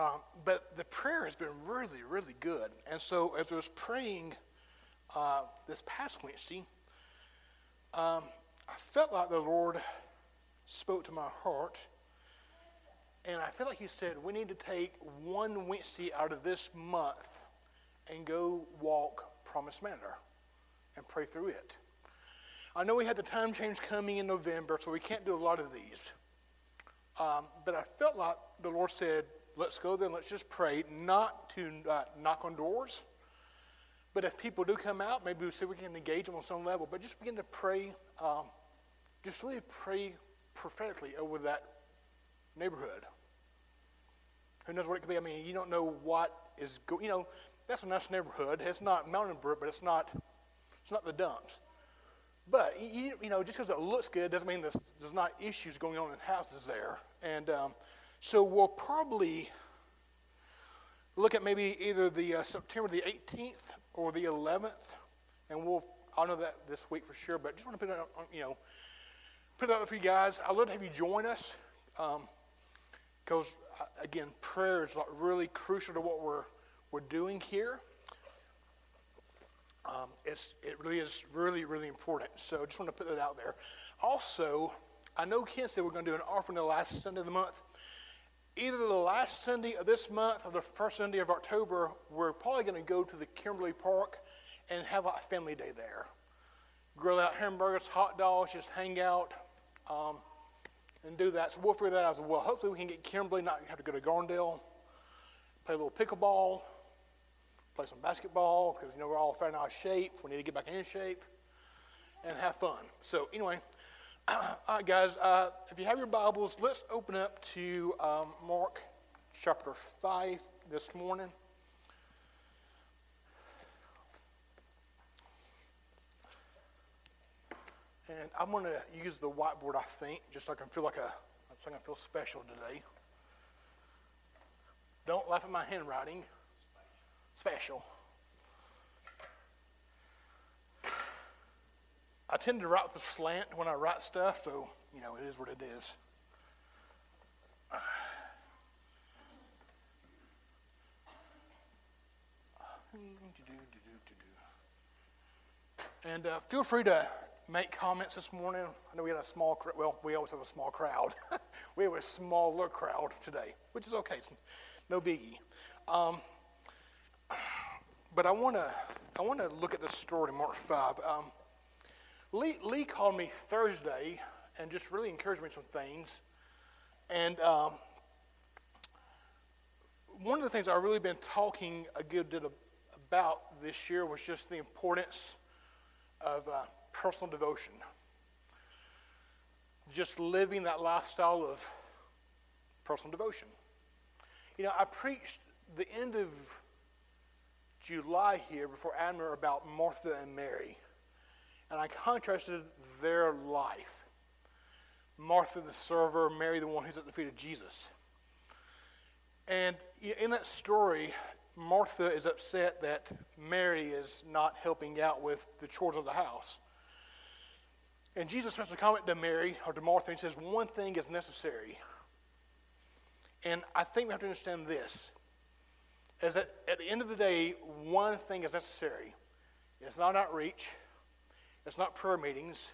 Um, but the prayer has been really, really good. And so as I was praying uh, this past Wednesday, um, I felt like the Lord spoke to my heart. And I feel like He said, we need to take one Wednesday out of this month and go walk Promise Manor and pray through it. I know we had the time change coming in November, so we can't do a lot of these. Um, but I felt like the Lord said, let's go there let's just pray, not to uh, knock on doors. But if people do come out, maybe we'll see we can engage them on some level. But just begin to pray, um, just really pray prophetically over that neighborhood. Who knows what it could be? I mean, you don't know what is going. You know, that's a nice neighborhood. It's not Mountain Brook, but it's not. It's not the dumps. But you, you know, just because it looks good doesn't mean there's, there's not issues going on in houses there. And um, so we'll probably look at maybe either the uh, September the 18th or the 11th, and we'll I'll know that this week for sure. But just want to put it on, you know, put it out for you guys. I'd love to have you join us because um, uh, again, prayer is like really crucial to what we're we're doing here. Um, it's, it really is really, really important. So I just want to put that out there. Also, I know Ken said we're going to do an offering the last Sunday of the month either the last Sunday of this month or the first Sunday of October, we're probably going to go to the Kimberly Park and have a family day there. Grill out hamburgers, hot dogs, just hang out um, and do that. So we'll figure that out as well. Hopefully, we can get Kimberly, not have to go to Gardendale, play a little pickleball, play some basketball, because you know we're all fairly out of shape. We need to get back in shape and have fun. So, anyway. All right, guys, uh, if you have your Bibles, let's open up to um, Mark chapter 5 this morning. And I'm going to use the whiteboard, I think, just so I can feel like a, so I can feel special today. Don't laugh at my handwriting. Special. I tend to write with a slant when I write stuff, so, you know, it is what it is. And uh, feel free to make comments this morning. I know we had a small, crowd. well, we always have a small crowd. we have a smaller crowd today, which is okay. It's no biggie. Um, but I want to I want to look at this story, Mark 5. Um, Lee, Lee called me Thursday and just really encouraged me some things. And um, one of the things I've really been talking a good bit about this year was just the importance of uh, personal devotion. Just living that lifestyle of personal devotion. You know, I preached the end of July here before Admiral about Martha and Mary and I contrasted their life. Martha, the server, Mary, the one who's at the feet of Jesus. And in that story, Martha is upset that Mary is not helping out with the chores of the house. And Jesus makes a comment to Mary or to Martha and says, One thing is necessary. And I think we have to understand this is that at the end of the day, one thing is necessary. It's not outreach, it's not prayer meetings.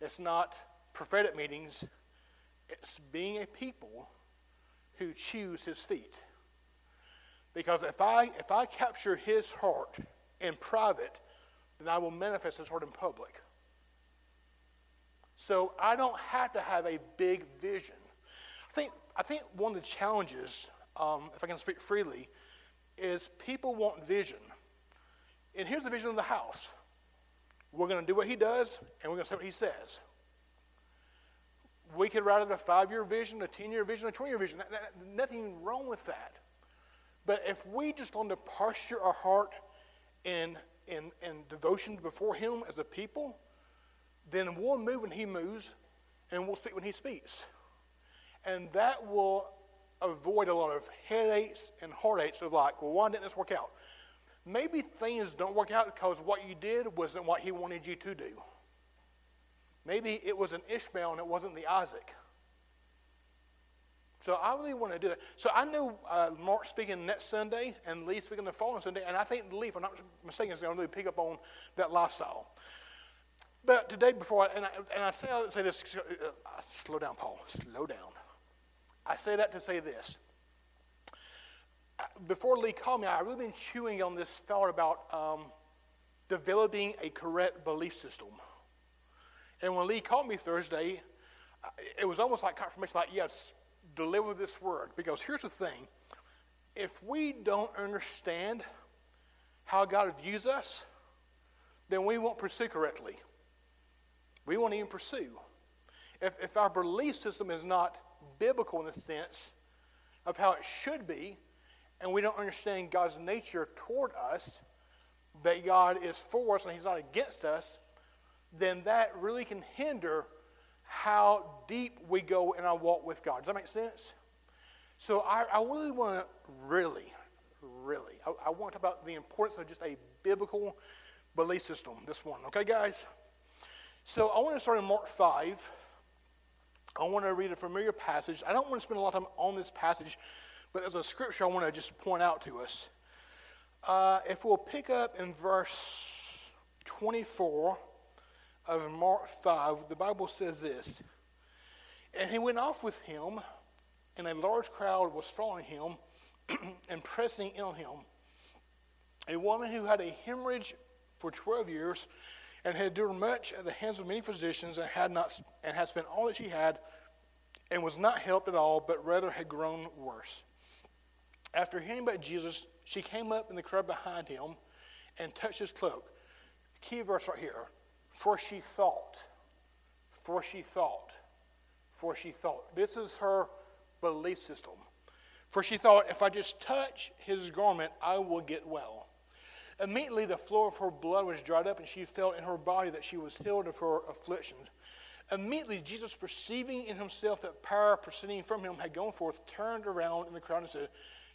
It's not prophetic meetings. It's being a people who choose his feet. Because if I, if I capture his heart in private, then I will manifest his heart in public. So I don't have to have a big vision. I think, I think one of the challenges, um, if I can speak freely, is people want vision. And here's the vision of the house we're going to do what he does, and we're going to say what he says. We could write it a five year vision, a 10 year vision, a 20 year vision. Nothing wrong with that. But if we just want to posture our heart in, in, in devotion before him as a people, then we'll move when he moves, and we'll speak when he speaks. And that will avoid a lot of headaches and heartaches of like, well, why didn't this work out? Maybe things don't work out because what you did wasn't what he wanted you to do. Maybe it was an Ishmael and it wasn't the Isaac. So I really want to do that. So I know uh, Mark speaking next Sunday and Lee speaking the following Sunday, and I think Lee, if I'm not mistaken, is going to really pick up on that lifestyle. But today, before I, and I, and I say, I say this, uh, slow down, Paul, slow down. I say that to say this. Before Lee called me, I've really been chewing on this thought about um, developing a correct belief system. And when Lee called me Thursday, it was almost like confirmation, like, yes, deliver this word. Because here's the thing if we don't understand how God views us, then we won't pursue correctly. We won't even pursue. If, if our belief system is not biblical in the sense of how it should be, and we don't understand God's nature toward us, that God is for us and He's not against us, then that really can hinder how deep we go in our walk with God. Does that make sense? So I, I really want to, really, really, I, I want to talk about the importance of just a biblical belief system this morning. Okay, guys? So I want to start in Mark 5. I want to read a familiar passage. I don't want to spend a lot of time on this passage, but there's a scripture I want to just point out to us. Uh, if we'll pick up in verse 24 of Mark 5, the Bible says this And he went off with him, and a large crowd was following him and pressing in on him. A woman who had a hemorrhage for 12 years and had endured much at the hands of many physicians and had, not, and had spent all that she had and was not helped at all, but rather had grown worse. After hearing about Jesus, she came up in the crowd behind him and touched his cloak. Key verse right here for she thought, for she thought, for she thought. This is her belief system. For she thought, if I just touch his garment, I will get well. Immediately, the flow of her blood was dried up, and she felt in her body that she was healed of her affliction. Immediately, Jesus, perceiving in himself that power proceeding from him had gone forth, turned around in the crowd and said,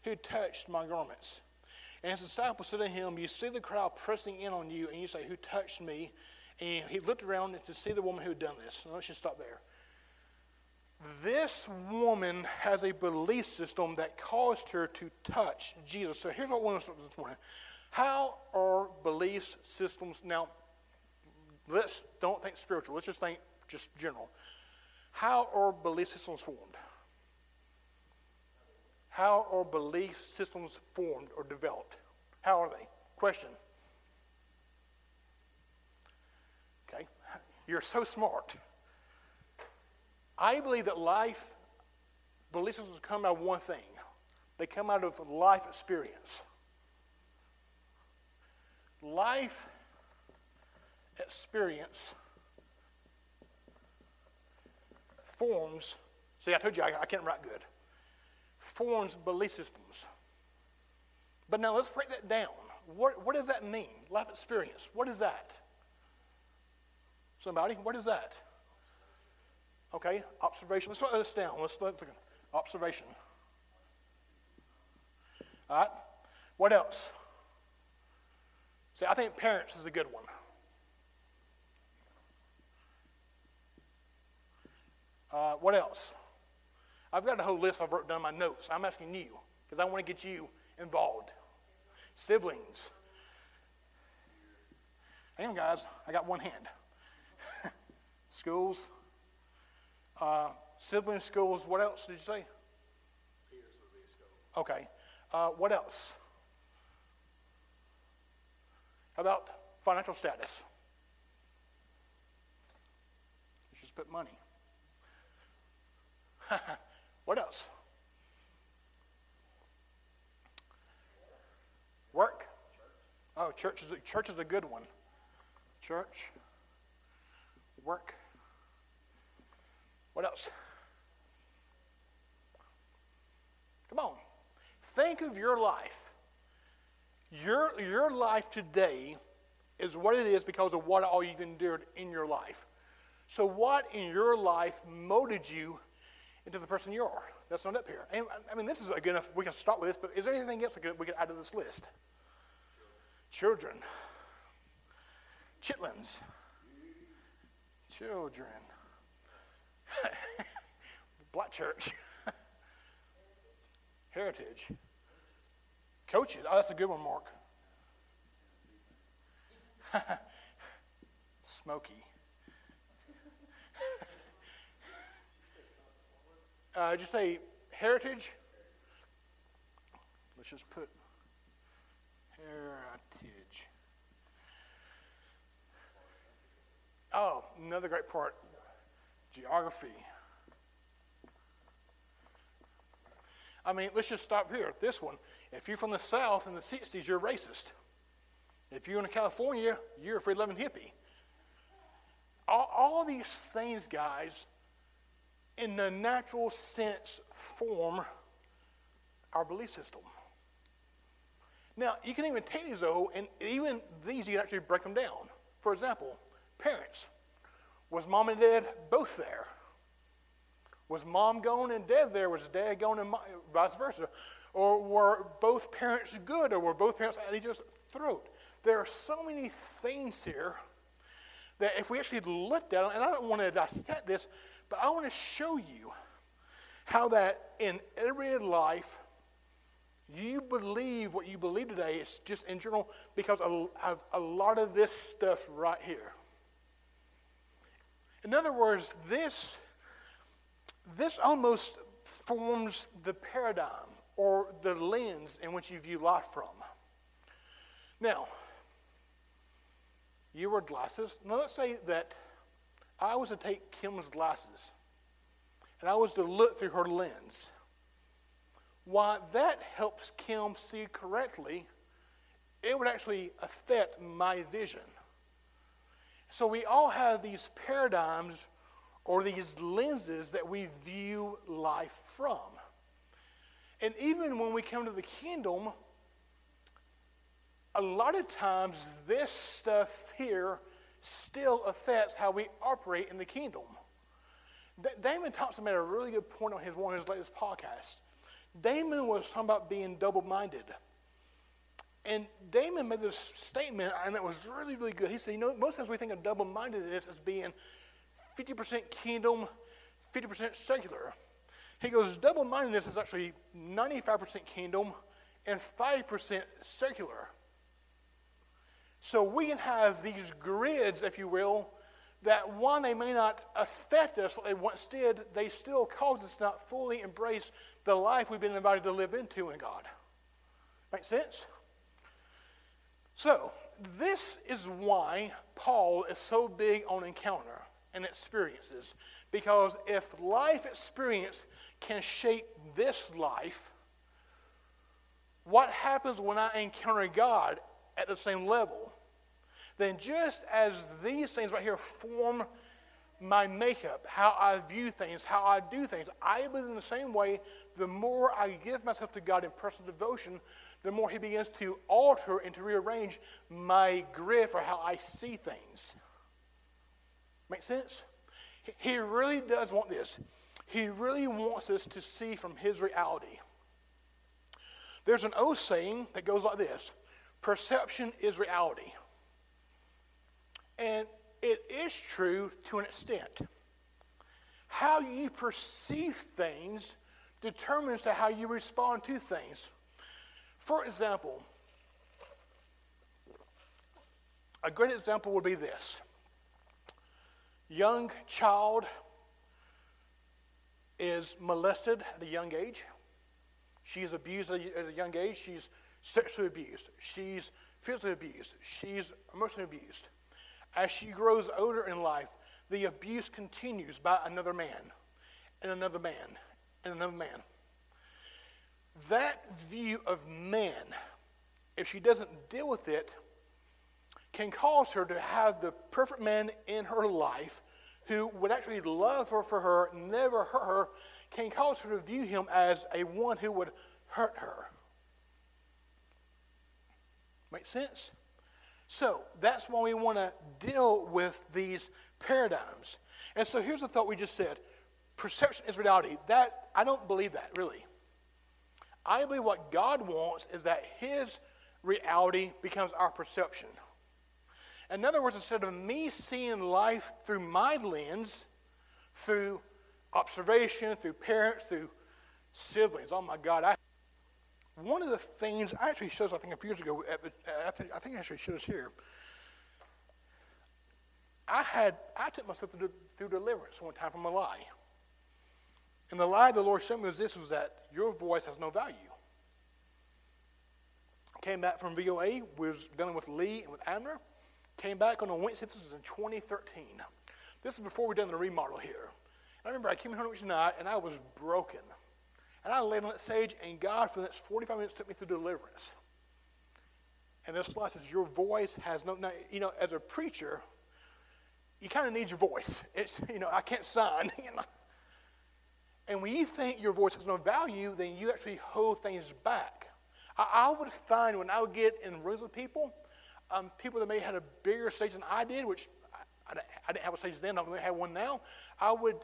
Who touched my garments? And his disciples said to him, You see the crowd pressing in on you, and you say, Who touched me? And he looked around to see the woman who had done this. let's just stop there. This woman has a belief system that caused her to touch Jesus. So here's what I want to start this morning. How are belief systems now? Let's don't think spiritual. Let's just think just general. How are belief systems formed? How are belief systems formed or developed? How are they? Question. Okay, you're so smart. I believe that life, belief systems come out of one thing. They come out of life experience. Life experience forms, see, I told you I, I can't write good, forms belief systems. But now let's break that down. What, what does that mean? Life experience. What is that? Somebody, what is that? Okay, observation. Let's write this down. Let's look. Observation. All right. What else? See, I think parents is a good one. Uh, what else? I've got a whole list I've wrote down my notes. I'm asking you because I want to get you involved. Siblings. Hang on, guys. I got one hand schools, uh, sibling schools. What else did you say? Okay. Uh, what else? How about financial status? Let's just put money. what else? Work. Oh, church is a, church is a good one. Church, work. What else? Come on. Think of your life. Your, your life today is what it is because of what all you've endured in your life. So, what in your life molded you into the person you are? That's not up here. And, I mean, this is good enough. We can start with this, but is there anything else we can add to this list? Children. Chitlins. Children. Black church. heritage. Coaches. Oh, that's a good one, Mark. Smoky. Uh, just say heritage. Let's just put heritage. Oh, another great part geography. I mean, let's just stop here. This one. If you're from the South in the 60s, you're racist. If you're in California, you're a free loving hippie. All, all these things, guys, in the natural sense, form our belief system. Now, you can even take these, though, and even these, you can actually break them down. For example, parents. Was mom and dad both there? Was mom gone and dad there? Was dad gone and mom, vice versa? Or were both parents good? Or were both parents at each other's throat? There are so many things here that if we actually looked at them, and I don't want to dissect this, but I want to show you how that in everyday life, you believe what you believe today is just in general because of a lot of this stuff right here. In other words, this, this almost forms the paradigm or the lens in which you view life from. Now, you wear glasses. Now, let's say that I was to take Kim's glasses and I was to look through her lens. Why that helps Kim see correctly, it would actually affect my vision. So we all have these paradigms or these lenses that we view life from. And even when we come to the kingdom, a lot of times this stuff here still affects how we operate in the kingdom. D- Damon Thompson made a really good point on his one of his latest podcasts. Damon was talking about being double minded. And Damon made this statement, and it was really, really good. He said, You know, most times we think of double mindedness as being 50% kingdom, 50% secular. He goes, Double mindedness is actually 95% kingdom and 5% secular. So we can have these grids, if you will, that one, they may not affect us like they once did, they still cause us to not fully embrace the life we've been invited to live into in God. Make sense? So, this is why Paul is so big on encounter and experiences. Because if life experience can shape this life, what happens when I encounter God at the same level? Then, just as these things right here form my makeup, how I view things, how I do things, I believe in the same way, the more I give myself to God in personal devotion, the more he begins to alter and to rearrange my grid for how I see things. Make sense? He really does want this. He really wants us to see from his reality. There's an old saying that goes like this perception is reality. And it is true to an extent. How you perceive things determines to how you respond to things. For example, a great example would be this young child is molested at a young age. She's abused at a young age. She's sexually abused. She's physically abused. She's emotionally abused. As she grows older in life, the abuse continues by another man, and another man, and another man. That view of man, if she doesn't deal with it, can cause her to have the perfect man in her life who would actually love her for her, never hurt her, can cause her to view him as a one who would hurt her. Make sense? So that's why we want to deal with these paradigms. And so here's the thought we just said perception is reality. That I don't believe that really. I believe what God wants is that His reality becomes our perception. In other words, instead of me seeing life through my lens, through observation, through parents, through siblings, oh my God, I one of the things I actually showed I think, a few years ago, the, I, think, I think I actually showed us here. I had, I took myself through, through deliverance one time from a lie. And the lie the Lord showed me was this, was that your voice has no value. Came back from VOA, was dealing with Lee and with Abner. Came back on a Wednesday, this was in 2013. This is before we done the remodel here. I remember I came home each night and I was broken. And I laid on that stage, and God, for the next 45 minutes, took me through deliverance. And this slide says, Your voice has no. Now, you know, as a preacher, you kind of need your voice. It's, you know, I can't sign. You know? And when you think your voice has no value, then you actually hold things back. I, I would find when I would get in rooms with people, um, people that may have had a bigger stage than I did, which I, I, I didn't have a stage then, I don't have one now, I would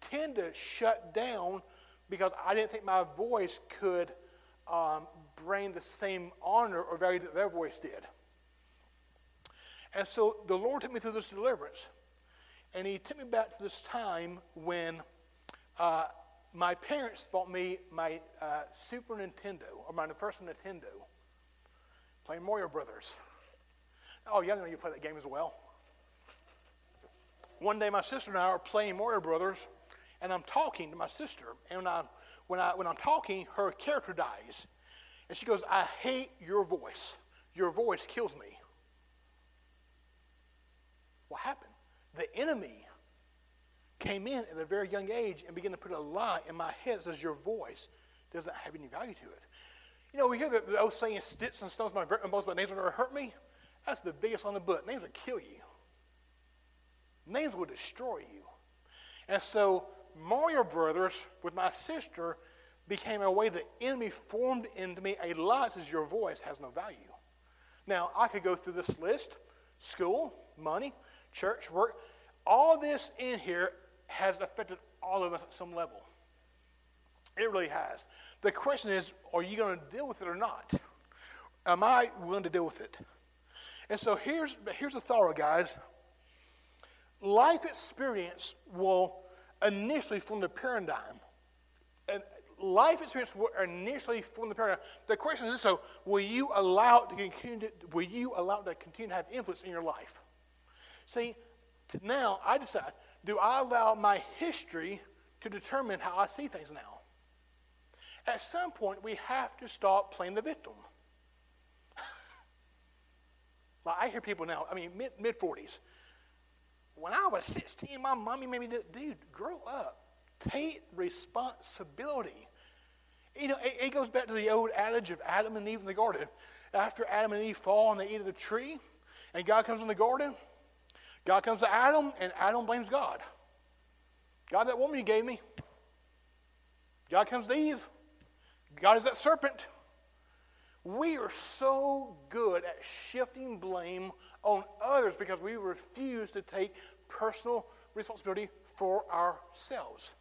tend to shut down because I didn't think my voice could um, bring the same honor or value that their voice did. And so the Lord took me through this deliverance. And He took me back to this time when uh, my parents bought me my uh, Super Nintendo, or my first Nintendo, playing Mario Brothers. Oh, yeah, I know you play that game as well. One day, my sister and I are playing Mario Brothers, and I'm talking to my sister. And when, I, when, I, when I'm talking, her character dies. And she goes, I hate your voice. Your voice kills me. What happened? The enemy came in at a very young age and began to put a lie in my head that says your voice doesn't have any value to it. You know, we hear the, the old saying, sticks and stones my bones, but names will never hurt me. That's the biggest on the book. Names will kill you. Names will destroy you. And so Mario Brothers with my sister became a way the enemy formed into me a lie says your voice has no value. Now, I could go through this list school, money, church, work. All this in here has affected all of us at some level. It really has. The question is are you going to deal with it or not? Am I willing to deal with it? And so here's, here's the thought, guys. Life experience will initially from the paradigm. And life experience were initially from the paradigm. The question is so will you allow it to continue to, will you allow it to continue to have influence in your life? See, now I decide do I allow my history to determine how I see things now? At some point, we have to stop playing the victim. like I hear people now, I mean, mid 40s. When I was 16, my mommy made me do, dude, grow up. Take responsibility. You know, it, it goes back to the old adage of Adam and Eve in the garden. After Adam and Eve fall and they eat of the tree, and God comes in the garden, God comes to Adam, and Adam blames God. God, that woman you gave me. God comes to Eve. God is that serpent. We are so good at shifting blame on others because we refuse to take personal responsibility for ourselves.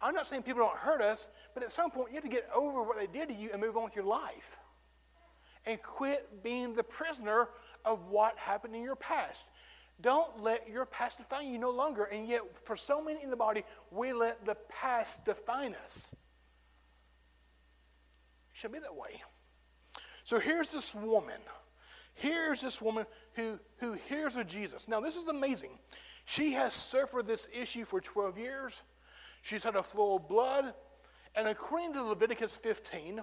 I'm not saying people don't hurt us, but at some point you have to get over what they did to you and move on with your life. And quit being the prisoner of what happened in your past. Don't let your past define you no longer. And yet, for so many in the body, we let the past define us. Should be that way. So here's this woman. Here's this woman who, who hears of Jesus. Now, this is amazing. She has suffered this issue for 12 years. She's had a flow of blood. And according to Leviticus 15,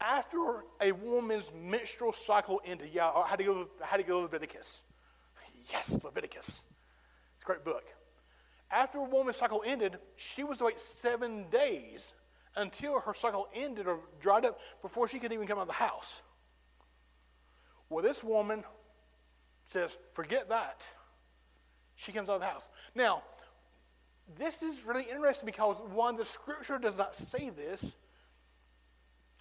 after a woman's menstrual cycle ended, yeah, I had to go, had to go to Leviticus. Yes, Leviticus. It's a great book. After a woman's cycle ended, she was to wait seven days until her cycle ended or dried up before she could even come out of the house. Well, this woman says, forget that. She comes out of the house. Now, this is really interesting because one, the scripture does not say this,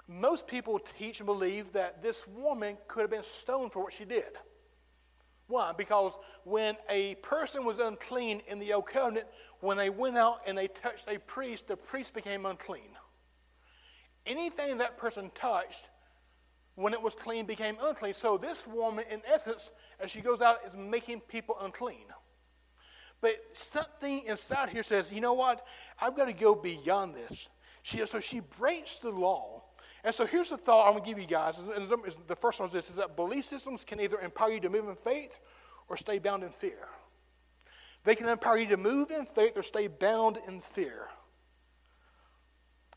most people teach and believe that this woman could have been stoned for what she did. Why? Because when a person was unclean in the old covenant, when they went out and they touched a priest, the priest became unclean. Anything that person touched, when it was clean, became unclean. So this woman, in essence, as she goes out, is making people unclean. But something inside here says, you know what? I've got to go beyond this. She, so she breaks the law. And so here's the thought I'm going to give you guys. And the first one is this, is that belief systems can either empower you to move in faith or stay bound in fear. They can empower you to move in faith or stay bound in fear.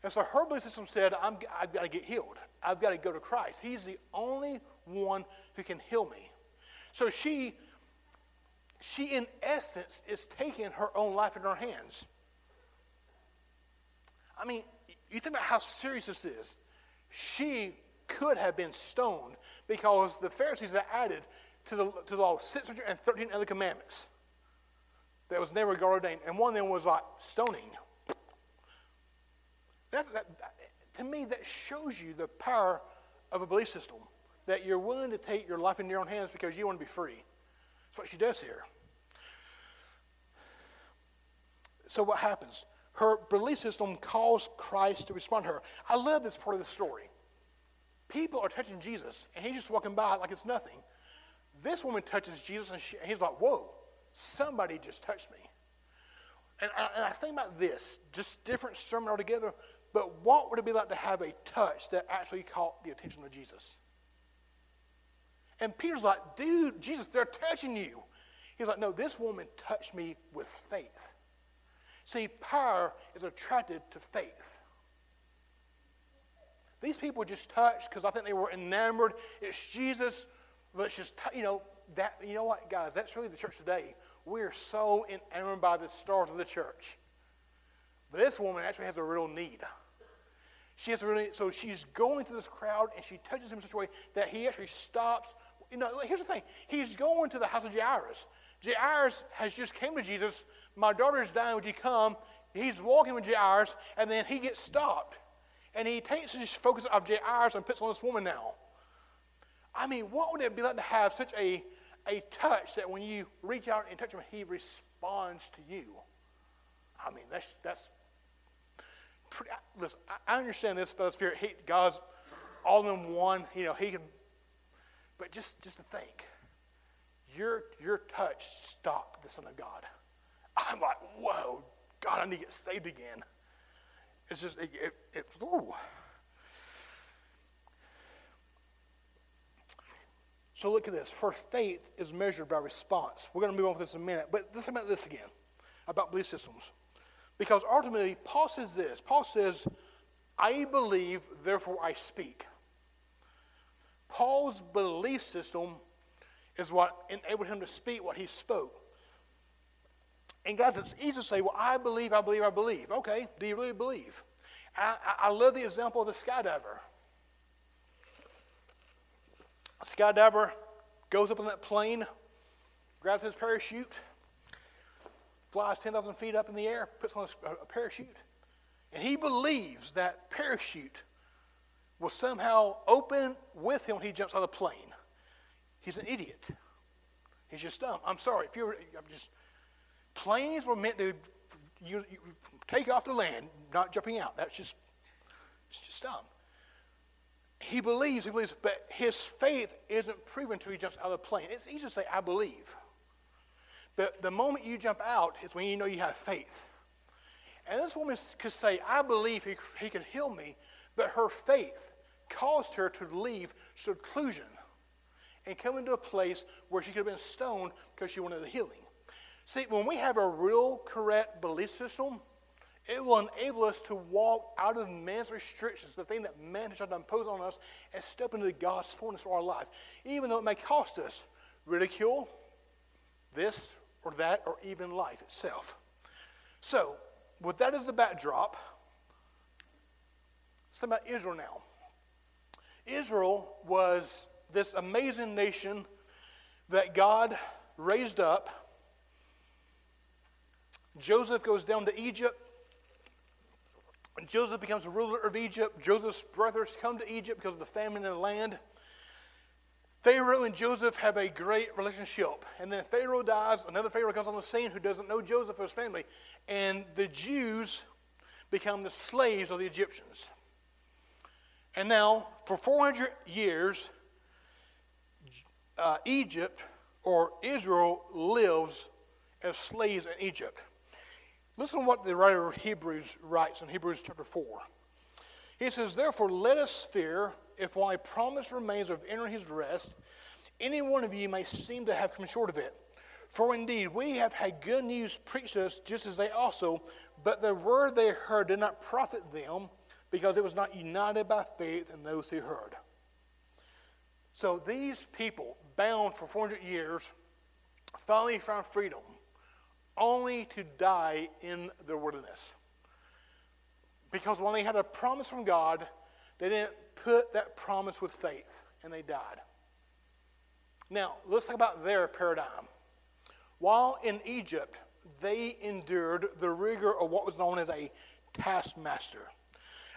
And so her belief system said, i have got to get healed. I've got to go to Christ. He's the only one who can heal me. So she, she in essence, is taking her own life in her hands. I mean, you think about how serious this is. She could have been stoned because the Pharisees had added to the, to the law 613 other commandments that was never God ordained. And one of them was like stoning. That, that, to me, that shows you the power of a belief system that you're willing to take your life in your own hands because you want to be free. That's what she does here. So, what happens? Her belief system calls Christ to respond to her. I love this part of the story. People are touching Jesus, and he's just walking by like it's nothing. This woman touches Jesus, and, she, and he's like, Whoa, somebody just touched me. And I, and I think about this, just different sermon altogether, but what would it be like to have a touch that actually caught the attention of Jesus? And Peter's like, dude, Jesus, they're touching you. He's like, no, this woman touched me with faith. See, power is attracted to faith. These people just touched because I think they were enamored. It's Jesus. Let's just, you know, that, you know what, guys, that's really the church today. We're so enamored by the stars of the church. But this woman actually has a real need. She has a real. So she's going through this crowd and she touches him in such a way that he actually stops. You know, here's the thing. He's going to the house of Jairus. Jairus has just came to Jesus. My daughter's dying. Would you come? He's walking with Jairus, and then he gets stopped. And he takes his focus off Jairus and puts on this woman now. I mean, what would it be like to have such a, a touch that when you reach out and touch him, he responds to you? I mean, that's, that's pretty, listen, I understand this the Spirit. He, God's all in one. You know, he can, but just, just to think, your, your touch stopped the Son of God. I'm like, whoa, God, I need to get saved again. It's just, it, it, it ooh. So look at this. For faith is measured by response. We're going to move on with this in a minute, but think about this again about belief systems. Because ultimately, Paul says this Paul says, I believe, therefore I speak. Paul's belief system is what enabled him to speak what he spoke. And guys, it's easy to say, well, I believe, I believe, I believe. Okay, do you really believe? I, I love the example of the skydiver. A skydiver goes up on that plane, grabs his parachute, flies 10,000 feet up in the air, puts on a, parachute, and he believes that parachute will somehow open with him when he jumps out of the plane. He's an idiot. He's just dumb. I'm sorry. If you're, I'm just, planes were meant to you, you take off the land, not jumping out. That's just, it's just dumb. He believes, he believes, but his faith isn't proven until he jumps out of the plane. It's easy to say, I believe. But the moment you jump out is when you know you have faith. And this woman could say, I believe he, he can heal me, but her faith caused her to leave seclusion and come into a place where she could have been stoned because she wanted the healing. See, when we have a real correct belief system, it will enable us to walk out of man's restrictions, the thing that man has tried to impose on us, and step into God's fullness for our life, even though it may cost us ridicule, this or that, or even life itself. So, with that as the backdrop, something about Israel now. Israel was this amazing nation that God raised up. Joseph goes down to Egypt. Joseph becomes the ruler of Egypt. Joseph's brothers come to Egypt because of the famine in the land. Pharaoh and Joseph have a great relationship. And then Pharaoh dies, another Pharaoh comes on the scene who doesn't know Joseph or his family. And the Jews become the slaves of the Egyptians. And now, for 400 years, uh, Egypt or Israel lives as slaves in Egypt. Listen to what the writer of Hebrews writes in Hebrews chapter 4. He says, Therefore, let us fear, if while a promise remains of entering his rest, any one of you may seem to have come short of it. For indeed, we have had good news preached to us, just as they also, but the word they heard did not profit them, because it was not united by faith in those who heard. So these people, bound for 400 years, finally found freedom, only to die in the wilderness. Because when they had a promise from God, they didn't put that promise with faith, and they died. Now, let's talk about their paradigm. While in Egypt, they endured the rigor of what was known as a taskmaster.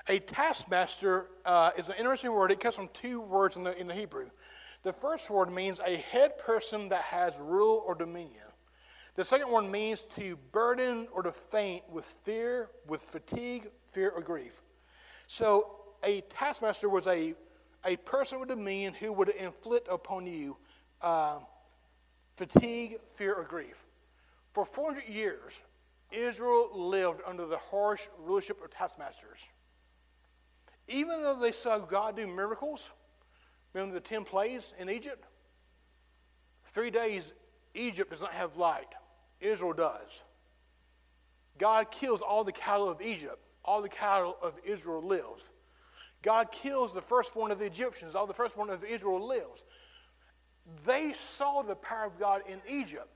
A taskmaster uh, is an interesting word. It comes from two words in the, in the Hebrew. The first word means a head person that has rule or dominion. The second one means to burden or to faint with fear, with fatigue, fear, or grief. So a taskmaster was a, a person with dominion who would inflict upon you uh, fatigue, fear, or grief. For 400 years, Israel lived under the harsh rulership of taskmasters. Even though they saw God do miracles, remember the 10 plagues in Egypt? Three days, Egypt does not have light. Israel does. God kills all the cattle of Egypt. All the cattle of Israel lives. God kills the firstborn of the Egyptians. All the firstborn of Israel lives. They saw the power of God in Egypt,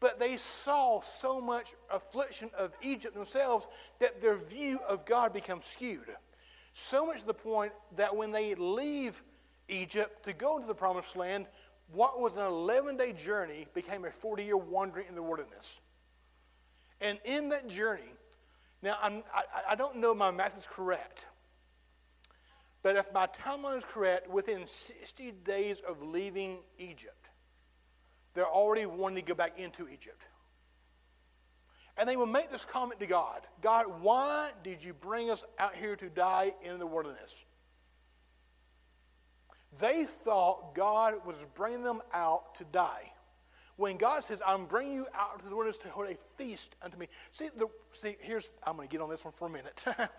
but they saw so much affliction of Egypt themselves that their view of God becomes skewed. So much to the point that when they leave Egypt to go to the promised land, what was an 11 day journey became a 40 year wandering in the wilderness. And in that journey, now I, I don't know my math is correct, but if my timeline is correct, within 60 days of leaving Egypt, they're already wanting to go back into Egypt. And they will make this comment to God God, why did you bring us out here to die in the wilderness? They thought God was bringing them out to die. When God says, I'm bringing you out to the wilderness to hold a feast unto me. See, the, see here's, I'm going to get on this one for a minute.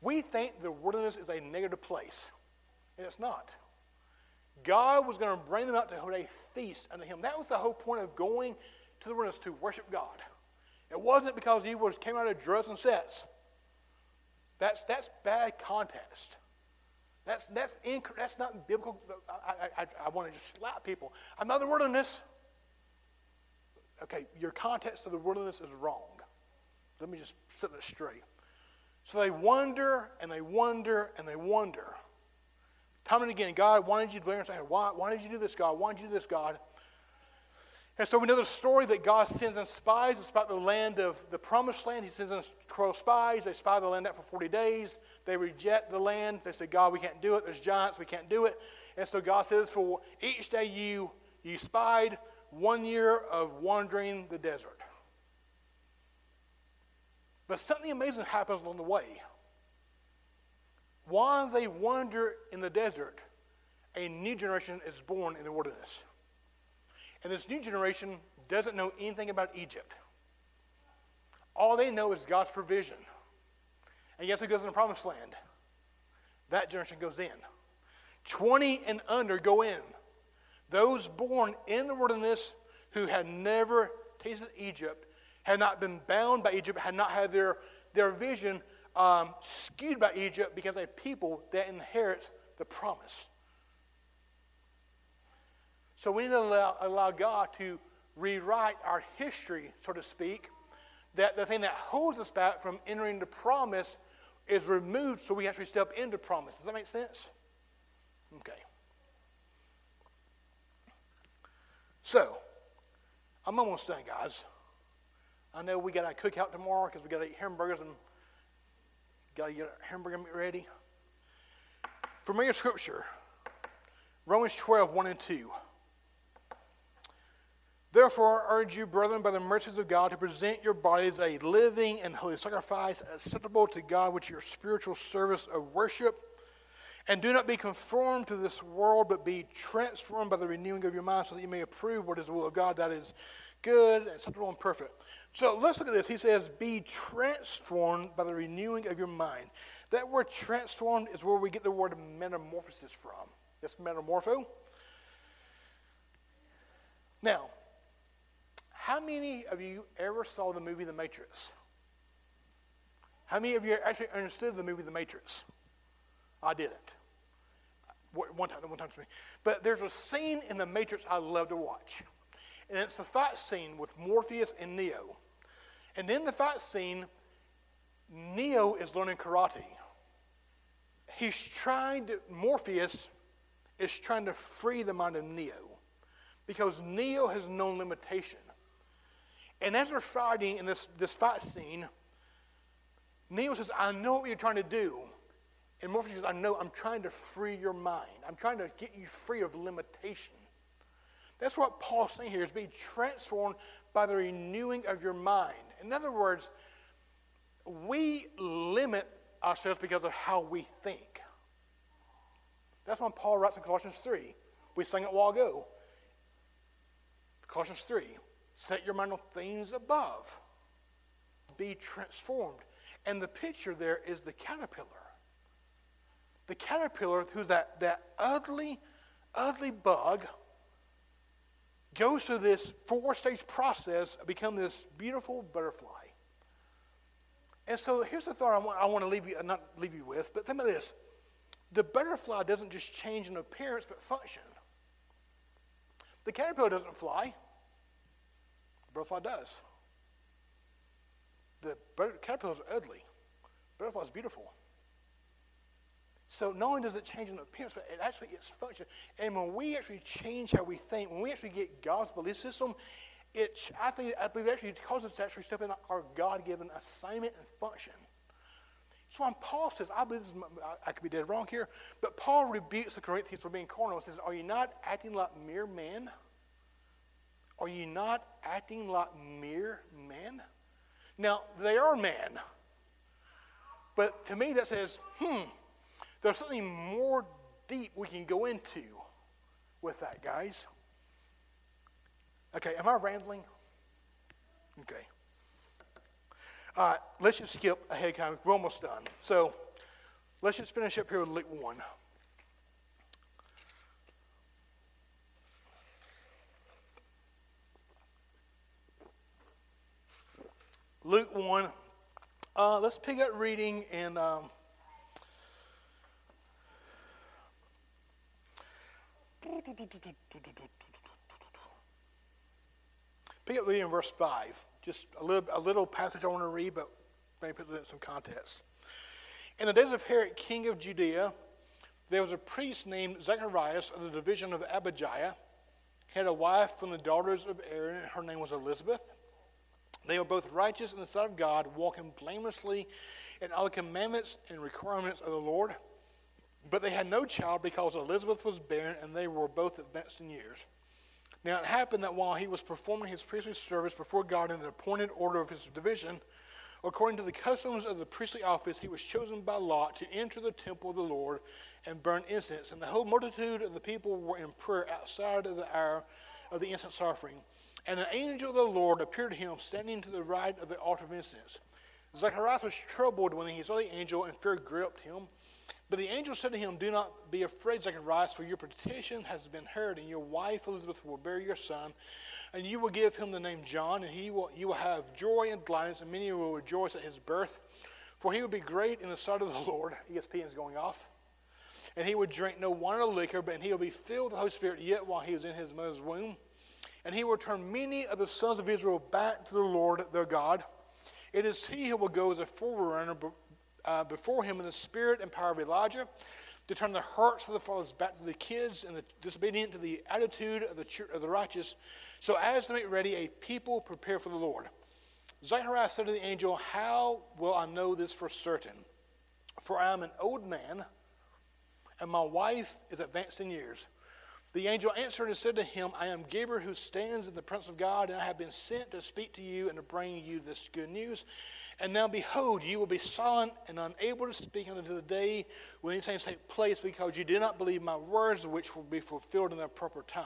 we think the wilderness is a negative place, and it's not. God was going to bring them out to hold a feast unto Him. That was the whole point of going to the wilderness to worship God. It wasn't because He was came out of drugs and sets. That's, that's bad context. That's, that's, inc- that's not biblical. I, I, I want to just slap people. I'm not the wilderness. Okay, your context of the wilderness is wrong. Let me just set that straight. So they wonder and they wonder and they wonder. Time and again, God, why did you do this? Why, why did you do this, God? Why did you do this, God? And so we know the story that God sends in spies. It's about the land of the promised land. He sends in 12 spies. They spy the land out for 40 days. They reject the land. They say, God, we can't do it. There's giants. We can't do it. And so God says, for each day you, you spied, one year of wandering the desert. But something amazing happens along the way. While they wander in the desert, a new generation is born in the wilderness. And this new generation doesn't know anything about Egypt. All they know is God's provision. And guess who goes in the promised land? That generation goes in. 20 and under go in. Those born in the wilderness who had never tasted Egypt, had not been bound by Egypt, had not had their, their vision um, skewed by Egypt because a people that inherits the promise. So we need to allow, allow God to rewrite our history, so to speak, that the thing that holds us back from entering the promise is removed so we actually step into promise. Does that make sense? Okay. So, I'm almost done, guys. I know we got to cook out tomorrow because we got to eat hamburgers and got to get our hamburger meat ready. Familiar scripture, Romans 12, 1 and 2. Therefore, I urge you, brethren, by the mercies of God, to present your bodies a living and holy sacrifice, acceptable to God, which is your spiritual service of worship. And do not be conformed to this world, but be transformed by the renewing of your mind, so that you may approve what is the will of God, that is good, acceptable, and perfect. So let's look at this. He says, Be transformed by the renewing of your mind. That word transformed is where we get the word metamorphosis from. It's metamorpho. Now, how many of you ever saw the movie The Matrix? How many of you actually understood the movie The Matrix? I didn't. One time, one time to me. But there's a scene in The Matrix I love to watch. And it's the fight scene with Morpheus and Neo. And in the fight scene, Neo is learning karate. He's trying to, Morpheus is trying to free the mind of Neo because Neo has no limitation. And as they're fighting in this, this fight scene, Neo says, I know what you're trying to do. And Morpheus says, I know, I'm trying to free your mind. I'm trying to get you free of limitation. That's what Paul's saying here is be transformed by the renewing of your mind. In other words, we limit ourselves because of how we think. That's when Paul writes in Colossians 3. We sang it a while ago. Colossians 3. Set your mind on things above. Be transformed. And the picture there is the caterpillar. The caterpillar, who's that, that ugly, ugly bug, goes through this four stage process of becoming this beautiful butterfly. And so here's the thought I want, I want to leave you, not leave you with, but think about this. The butterfly doesn't just change in appearance, but function. The caterpillar doesn't fly. The butterfly does. The caterpillar is ugly. The butterfly is beautiful. So not only does it change in appearance, but it actually its function. And when we actually change how we think, when we actually get God's belief system, it, I, think, I believe it actually causes us to actually step in our God given assignment and function. So when Paul says, I believe this is, I could be dead wrong here, but Paul rebukes the Corinthians for being carnal and says, Are you not acting like mere men? Are you not acting like mere men? Now, they are men. But to me, that says, hmm, there's something more deep we can go into with that, guys. Okay, am I rambling? Okay. Right, let's just skip ahead, kind of. We're almost done. So let's just finish up here with Luke 1. Luke 1. Uh, let's pick up reading in. Um, Pick up reading verse 5. Just a little, a little passage I want to read, but maybe put it in some context. In the days of Herod, king of Judea, there was a priest named Zacharias of the division of Abijah. He had a wife from the daughters of Aaron. Her name was Elizabeth. They were both righteous in the sight of God, walking blamelessly in all the commandments and requirements of the Lord. But they had no child because Elizabeth was barren and they were both advanced in years. Now it happened that while he was performing his priestly service before God in the appointed order of his division, according to the customs of the priestly office, he was chosen by lot to enter the temple of the Lord and burn incense. And the whole multitude of the people were in prayer outside of the hour of the incense offering. And an angel of the Lord appeared to him, standing to the right of the altar of incense. Zacharias was troubled when he saw the angel, and fear gripped him. But the angel said to him, Do not be afraid, Zacharias, for your petition has been heard, and your wife Elizabeth will bear your son, and you will give him the name John, and he will, you will have joy and gladness, and many will rejoice at his birth. For he will be great in the sight of the Lord. ESPN is going off. And he would drink no wine or liquor, but he will be filled with the Holy Spirit yet while he is in his mother's womb. And he will turn many of the sons of Israel back to the Lord their God. It is he who will go as a forerunner uh, before him in the spirit and power of Elijah to turn the hearts of the fathers back to the kids and the disobedient to the attitude of the, of the righteous, so as to make ready a people prepared for the Lord. Zacharias said to the angel, How will I know this for certain? For I am an old man, and my wife is advanced in years. The angel answered and said to him, I am Gabriel who stands in the presence of God, and I have been sent to speak to you and to bring you this good news. And now behold, you will be silent and unable to speak until the day when these things take place, because you did not believe my words, which will be fulfilled in their proper time.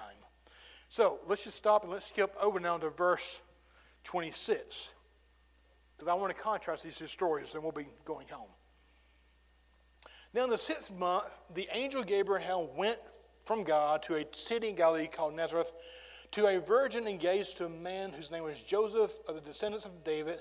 So let's just stop and let's skip over now to verse 26, because I want to contrast these two stories, and we'll be going home. Now, in the sixth month, the angel Gabriel went from God to a city in Galilee called Nazareth to a virgin engaged to a man whose name was Joseph of the descendants of David,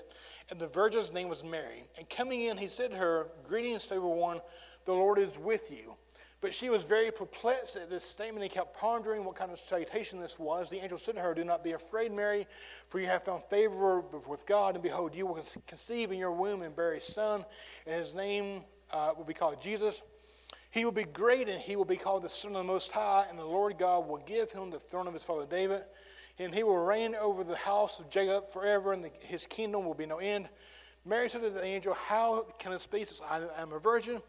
and the virgin's name was Mary. And coming in, he said to her, Greetings, favored one, the Lord is with you. But she was very perplexed at this statement and kept pondering what kind of salutation this was. The angel said to her, Do not be afraid, Mary, for you have found favor with God, and behold, you will conceive in your womb and bear a son, and his name uh, will be called Jesus. He will be great, and he will be called the Son of the Most High, and the Lord God will give him the throne of his father David, and he will reign over the house of Jacob forever, and the, his kingdom will be no end. Mary said to the angel, How can this be? Says, I am a virgin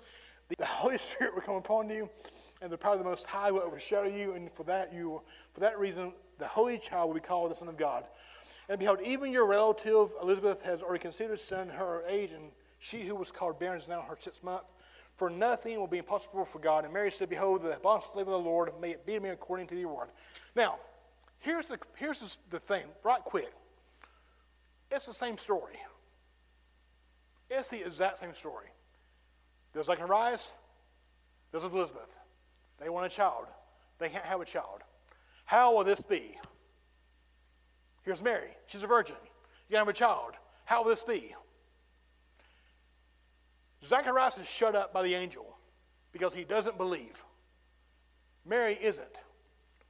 the Holy Spirit will come upon you, and the power of the Most High will overshadow you, and for that you, for that reason, the Holy Child will be called the Son of God. And behold, even your relative Elizabeth has already conceived a son her age, and she who was called barren is now her sixth month. For nothing will be impossible for God. And Mary said, Behold, the bond slave of the Lord, may it be to me according to your word. Now, here's the, here's the thing, right quick. It's the same story. It's the exact same story. There's Zacharias, there's Elizabeth. They want a child. They can't have a child. How will this be? Here's Mary. She's a virgin. You can have a child. How will this be? Zacharias is shut up by the angel because he doesn't believe. Mary isn't.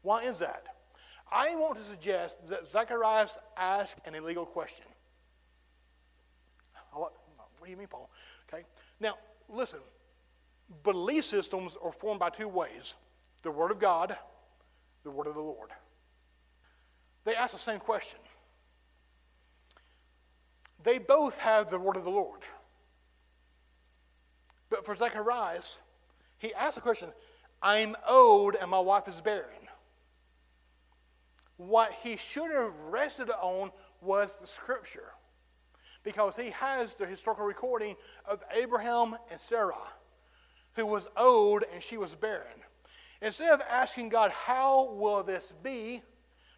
Why is that? I want to suggest that Zacharias asked an illegal question. What do you mean, Paul? Okay. Now, listen, belief systems are formed by two ways the Word of God, the Word of the Lord. They ask the same question. They both have the Word of the Lord. But for Zacharias, he asked the question I'm old and my wife is barren. What he should have rested on was the Scripture because he has the historical recording of Abraham and Sarah, who was old and she was barren. Instead of asking God, How will this be?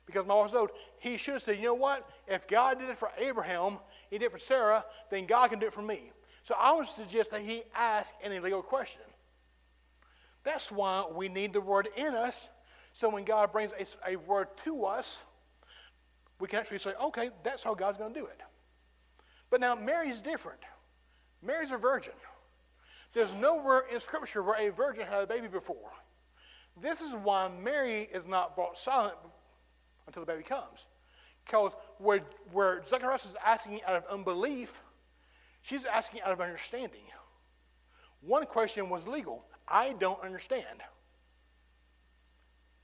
Because my wife was old, he should have said, You know what? If God did it for Abraham, he did it for Sarah, then God can do it for me. So I would suggest that he ask an illegal question. That's why we need the word in us. So when God brings a, a word to us, we can actually say, okay, that's how God's going to do it. But now Mary's different. Mary's a virgin. There's nowhere in Scripture where a virgin had a baby before. This is why Mary is not brought silent until the baby comes. Because where, where Zacharias is asking out of unbelief, she's asking out of understanding. One question was legal I don't understand.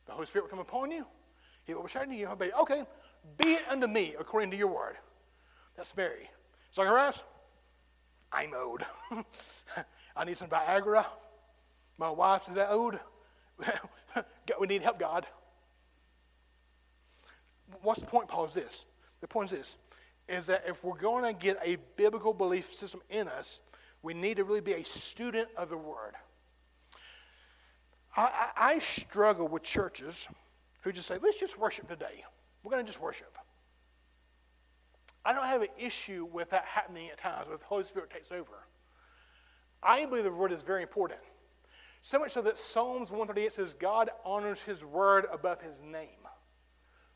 The Holy Spirit will come upon you. He will overshadow you. Okay, be it unto me according to your word. That's Mary. Zacharias, I'm old. I need some Viagra. My wife is that old. we need help, God. What's the point, Paul, is this? The point is this, is that if we're going to get a biblical belief system in us, we need to really be a student of the Word. I, I, I struggle with churches who just say, let's just worship today. We're going to just worship. I don't have an issue with that happening at times, where the Holy Spirit takes over. I believe the word is very important. So much so that Psalms 138 says, God honors his word above his name.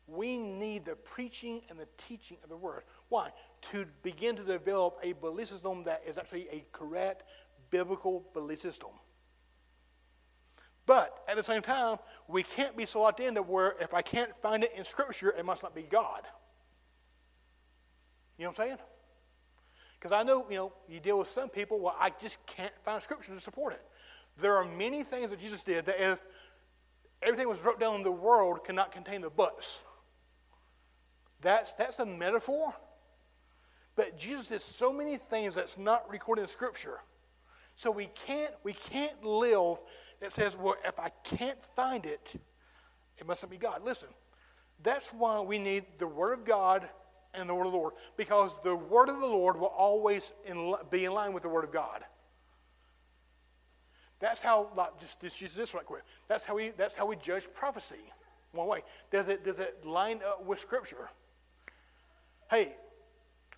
We need the preaching and the teaching of the word. Why? To begin to develop a belief system that is actually a correct biblical belief system. But at the same time, we can't be so locked in that where if I can't find it in Scripture, it must not be God. You know what I'm saying? Because I know, you know, you deal with some people, well, I just can't find scripture to support it. There are many things that Jesus did that if everything was wrote down in the world cannot contain the buts. That's, that's a metaphor. But Jesus did so many things that's not recorded in Scripture. So we can't, we can't live that says, well, if I can't find it, it mustn't be God. Listen, that's why we need the Word of God and the word of the Lord because the word of the Lord will always in, be in line with the word of God. That's how, like, just, just use this right quick. That's how we, that's how we judge prophecy. One way. Does it, does it line up with Scripture? Hey,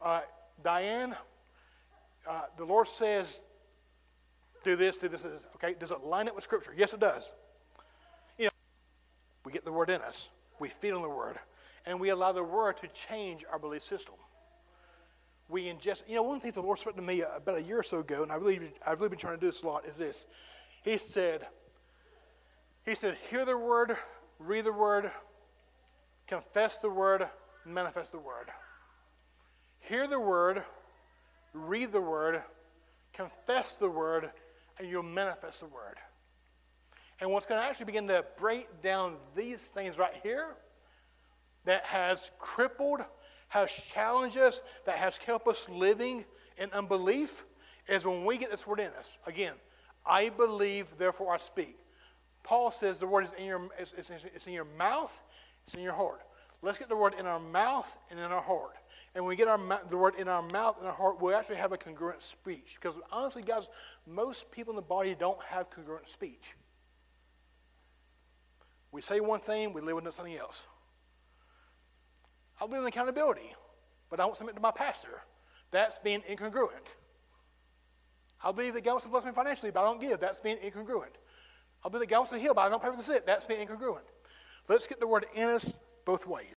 uh, Diane, uh, the Lord says do this, do this. Okay, does it line up with Scripture? Yes, it does. You know, we get the Word in us, we feed on the Word, and we allow the Word to change our belief system. We ingest, you know, one of the things the Lord spoke to me about a year or so ago, and I really, I've really been trying to do this a lot, is this. He said, He said, hear the Word, read the Word, confess the Word, manifest the Word. Hear the Word, read the Word, confess the Word, and you'll manifest the Word. And what's going to actually begin to break down these things right here that has crippled, has challenged us, that has kept us living in unbelief is when we get this word in us. Again, I believe, therefore I speak. Paul says the word is in your, it's, it's, it's in your mouth, it's in your heart. Let's get the word in our mouth and in our heart. And when we get our, the word in our mouth and our heart, we actually have a congruent speech. Because honestly, guys, most people in the body don't have congruent speech. We say one thing, we live with something else. I live in accountability, but I won't submit to my pastor. That's being incongruent. I believe that God wants to bless me financially, but I don't give. That's being incongruent. I believe that God wants to heal, but I don't pray for the sick. That's being incongruent. Let's get the word in us both ways.